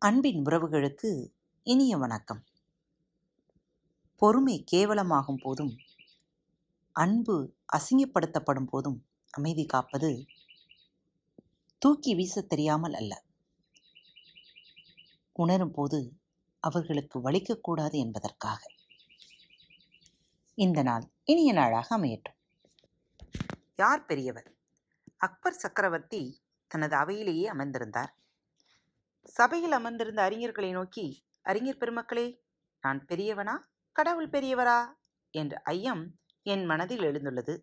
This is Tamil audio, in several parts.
அன்பின் உறவுகளுக்கு இனிய வணக்கம். பொறுமை கேவலமாகும் போதும் அன்பு அசிங்கப்படுத்தப்படும் போதும் அமைதி காப்பது தூக்கி வீசத் தெரியாமல் அல்ல. உணரும் போது அவர்களுக்கு வலிக்கக்கூடாது என்பதற்காக. இந்த நாள் இனிய நாளாக அமையட்டும். யார் பெரியவர்? அக்பர் சக்கரவர்த்தி தனது அவையிலேயே அமர்ந்திருந்தார். சபையில் அமர்ந்திருந்த அறிஞர்களை நோக்கி அறிஞர் பெருமக்களே நான் பெரியவனா? கடவுள் பெரியவரா? என்ற ஐயம் என் மனதில் எழுந்துள்ளது.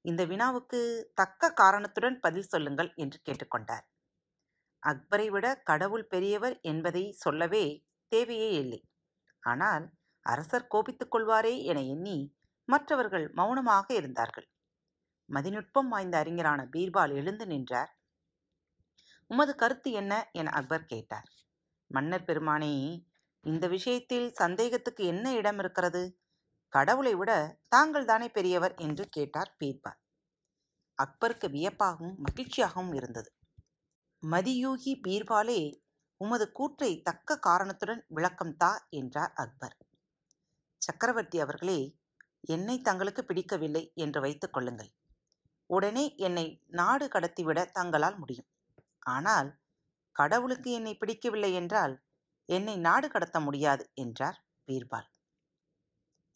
இந்த வினாவுக்கு தக்க காரணத்துடன் பதில் சொல்லுங்கள் என்று கேட்டுக்கொண்டார். அக்பரை விட கடவுள் பெரியவர் என்பதை சொல்லவே தேவையே இல்லை. ஆனால் அரசர் கோபித்துக் கொள்வாரே என எண்ணி மற்றவர்கள் மௌனமாக இருந்தார்கள். மதிநுட்பம் வாய்ந்த அறிஞரான பீர்பால் எழுந்து நின்றார். உமது கருத்து என்ன? என அக்பர் கேட்டார். மன்னர் பெருமானே இந்த விஷயத்தில் சந்தேகத்துக்கு என்ன இடம் இருக்கிறது? கடவுளை விட தாங்கள் தானே பெரியவர்? என்று கேட்டார் பீர்பால் அக்பருக்கு வியப்பாகவும் மகிழ்ச்சியாகவும் இருந்தது. மதியூகி பீர்பாலே உமது கூற்றை தக்க காரணத்துடன் விளக்கம் தா என்றார் அக்பர். சக்கரவர்த்தி அவர்களே என்னை தங்களுக்கு பிடிக்கவில்லை என்று வைத்துக் கொள்ளுங்கள். உடனே என்னை நாடு கடத்திவிட தங்களால் முடியும். ஆனால் கடவுளுக்கு என்னை பிடிக்கவில்லை என்றால் என்னை நாடு கடத்த முடியாது என்றார் பீர்பால்.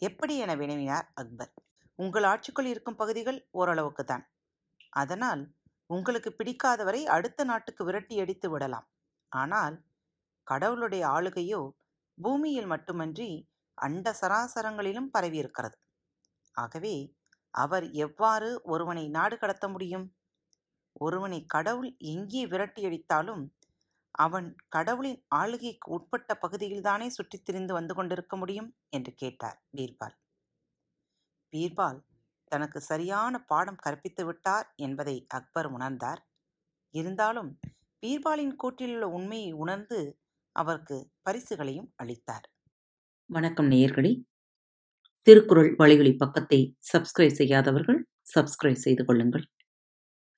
எப்படி என வினவினார் அக்பர்? உங்கள் ஆட்சிக்குள் இருக்கும் பகுதிகள் ஓரளவுக்கு தான். அதனால் உங்களுக்கு பிடிக்காதவரை அடுத்த நாட்டுக்கு விரட்டி அடித்து விடலாம். ஆனால் கடவுளுடைய ஆளுகையோ பூமியில் மட்டுமன்றி அண்ட சராசரங்களிலும் பரவியிருக்கிறது. ஆகவே அவர் எவ்வாறு ஒருவனை நாடு கடத்த முடியும்? ஒருவனை கடவுள் எங்கே விரட்டியடித்தாலும் அவன் கடவுளின் ஆளுகைக்கு உட்பட்ட பகுதியில்தானே சுற்றித் திரிந்து வந்து கொண்டிருக்க முடியும்? என்று கேட்டார் பீர்பால். பீர்பால் தனக்கு சரியான பாடம் கற்பித்து விட்டார் என்பதை அக்பர் உணர்ந்தார். இருந்தாலும் பீர்பாலின் கூற்றிலுள்ள உண்மையை உணர்ந்து அவருக்கு பரிசுகளையும் அளித்தார். வணக்கம் நேயர்களே. திருக்குறள் வழிகளி பக்கத்தை சப்ஸ்கிரைப் செய்யாதவர்கள் சப்ஸ்கிரைப் செய்து கொள்ளுங்கள்.